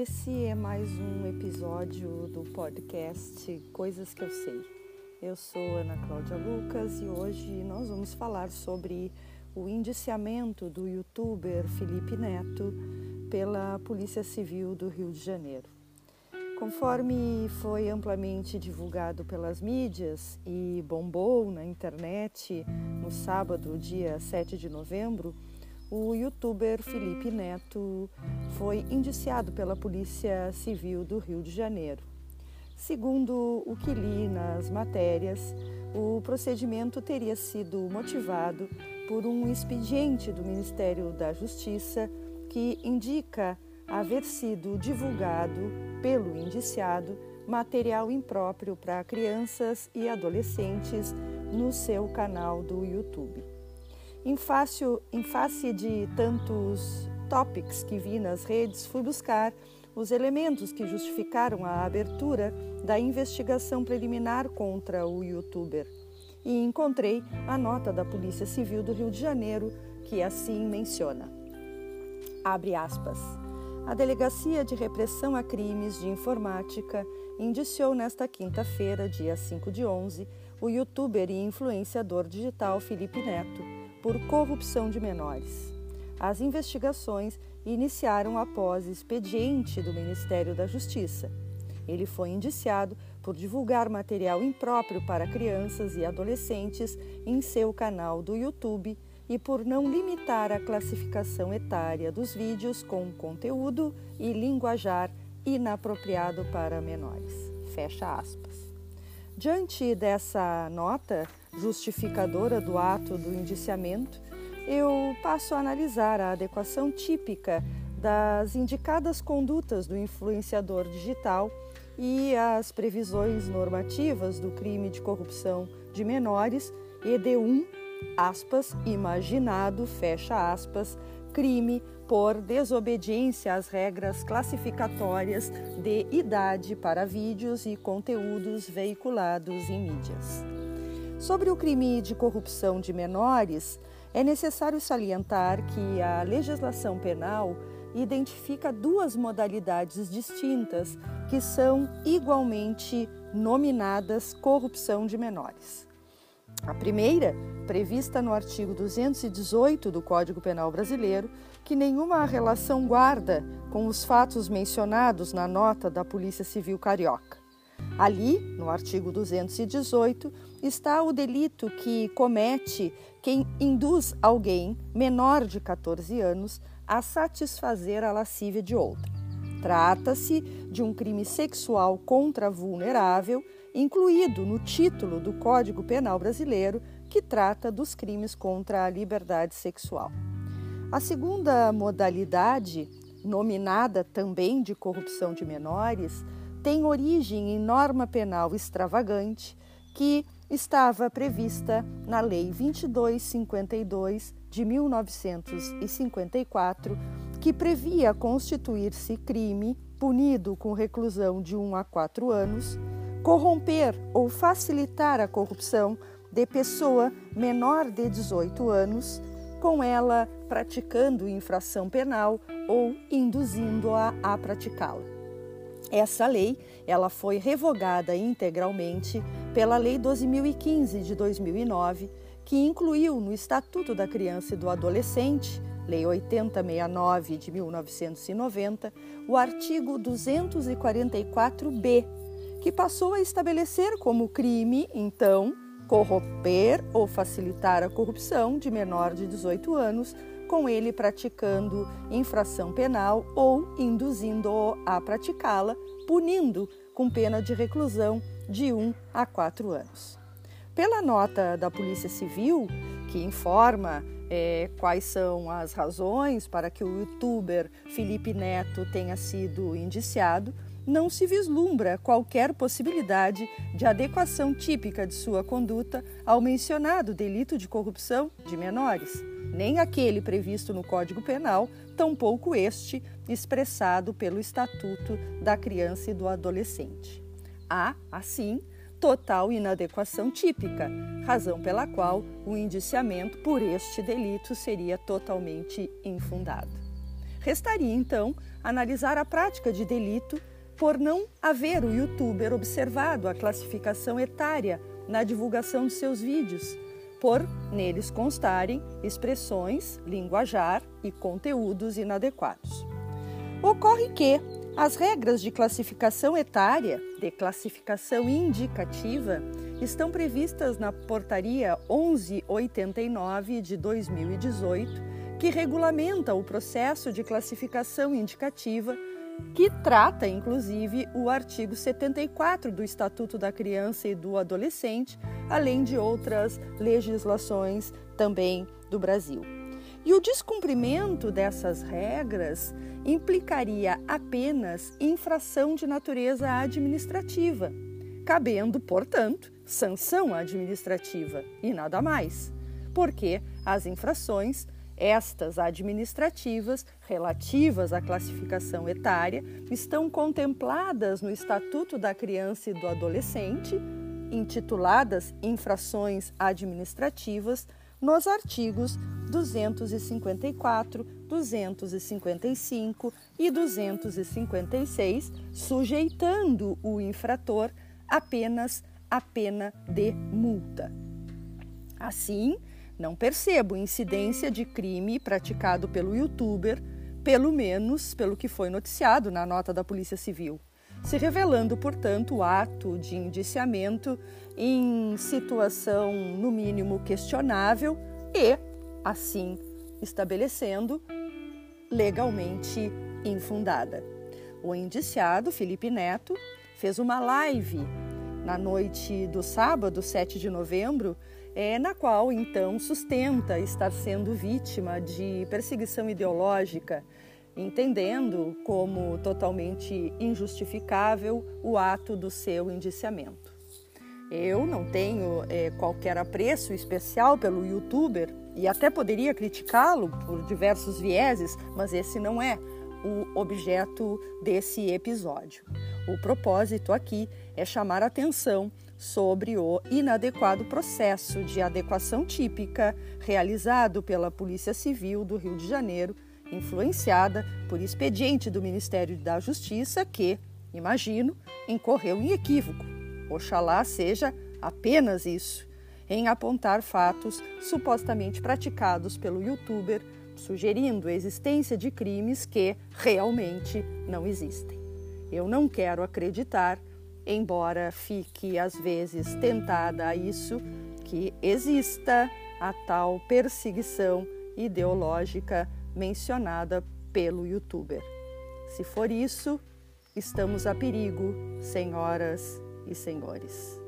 Esse é mais um episódio do podcast Coisas que eu sei. Eu sou Ana Cláudia Lucas e hoje nós vamos falar sobre o indiciamento do youtuber Felipe Neto pela Polícia Civil do Rio de Janeiro. Conforme foi amplamente divulgado pelas mídias e bombou na internet no sábado, dia 7 de novembro, o youtuber Felipe Neto foi indiciado pela Polícia Civil do Rio de Janeiro. Segundo o que li nas matérias, o procedimento teria sido motivado por um expediente do Ministério da Justiça que indica haver sido divulgado pelo indiciado material impróprio para crianças e adolescentes no seu canal do YouTube. Em face, em face de tantos topics que vi nas redes, fui buscar os elementos que justificaram a abertura da investigação preliminar contra o youtuber e encontrei a nota da Polícia Civil do Rio de Janeiro que assim menciona. Abre aspas. A Delegacia de Repressão a Crimes de Informática indiciou nesta quinta-feira, dia 5 de 11, o youtuber e influenciador digital Felipe Neto por corrupção de menores. As investigações iniciaram após expediente do Ministério da Justiça. Ele foi indiciado por divulgar material impróprio para crianças e adolescentes em seu canal do YouTube e por não limitar a classificação etária dos vídeos com conteúdo e linguajar inapropriado para menores. Fecha aspas. Diante dessa nota justificadora do ato do indiciamento, eu passo a analisar a adequação típica das indicadas condutas do influenciador digital e as previsões normativas do crime de corrupção de menores ED1, aspas, imaginado, fecha aspas, crime por desobediência às regras classificatórias de idade para vídeos e conteúdos veiculados em mídias. Sobre o crime de corrupção de menores, é necessário salientar que a legislação penal identifica duas modalidades distintas que são igualmente nominadas corrupção de menores. A primeira, prevista no artigo 218 do Código Penal Brasileiro, que nenhuma relação guarda com os fatos mencionados na nota da Polícia Civil Carioca. Ali, no artigo 218, está o delito que comete quem induz alguém menor de 14 anos a satisfazer a lascívia de outra. Trata-se de um crime sexual contra vulnerável incluído no título do Código Penal Brasileiro, que trata dos crimes contra a liberdade sexual. A segunda modalidade, nominada também de corrupção de menores, tem origem em norma penal extravagante que estava prevista na Lei 2252 de 1954, que previa constituir-se crime punido com reclusão de 1 a 4 anos corromper ou facilitar a corrupção de pessoa menor de 18 anos, com ela praticando infração penal ou induzindo-a a, praticá-la. Essa lei, ela foi revogada integralmente pela Lei 12.015 de 2009, que incluiu no Estatuto da Criança e do Adolescente, Lei 8069 de 1990, o artigo 244b, que passou a estabelecer como crime, então, corromper ou facilitar a corrupção de menor de 18 anos, com ele praticando infração penal ou induzindo-o a praticá-la, punindo com pena de reclusão de 1 a 4 anos. Pela nota da Polícia Civil, que informa é, quais são as razões para que o youtuber Felipe Neto tenha sido indiciado, não se vislumbra qualquer possibilidade de adequação típica de sua conduta ao mencionado delito de corrupção de menores, nem aquele previsto no Código Penal, tampouco este expressado pelo Estatuto da Criança e do Adolescente. Há, assim, total inadequação típica, razão pela qual o indiciamento por este delito seria totalmente infundado. Restaria então analisar a prática de delito por não haver o youtuber observado a classificação etária na divulgação de seus vídeos, por neles constarem expressões, linguajar e conteúdos inadequados. Ocorre que as regras de classificação etária, de classificação indicativa, estão previstas na Portaria 1189 de 2018, que regulamenta o processo de classificação indicativa, que trata inclusive o artigo 74 do Estatuto da Criança e do Adolescente, além de outras legislações também do Brasil. E o descumprimento dessas regras implicaria apenas infração de natureza administrativa, cabendo, portanto, sanção administrativa e nada mais, porque as infrações, estas administrativas relativas à classificação etária, estão contempladas no Estatuto da Criança e do Adolescente, intituladas Infrações Administrativas, nos artigos 254, 255 e 256, sujeitando o infrator apenas a pena de multa. Assim, não percebo incidência de crime praticado pelo youtuber, pelo menos pelo que foi noticiado na nota da Polícia Civil, se revelando, portanto, o ato de indiciamento em situação, no mínimo, questionável e, assim, estabelecendo legalmente infundada. O indiciado, Felipe Neto, fez uma live na noite do sábado, 7 de novembro, é, na qual então sustenta estar sendo vítima de perseguição ideológica, entendendo como totalmente injustificável o ato do seu indiciamento. Eu não tenho é, qualquer apreço especial pelo youtuber e até poderia criticá-lo por diversos vieses, mas esse não é o objeto desse episódio. O propósito aqui é chamar atenção sobre o inadequado processo de adequação típica realizado pela Polícia Civil do Rio de Janeiro, influenciada por expediente do Ministério da Justiça que, imagino, incorreu em equívoco Oxalá seja apenas isso, em apontar fatos supostamente praticados pelo youtuber, sugerindo a existência de crimes que realmente não existem. Eu não quero acreditar, embora fique às vezes tentada a isso, que exista a tal perseguição ideológica mencionada pelo youtuber. Se for isso, estamos a perigo, senhoras e senhores.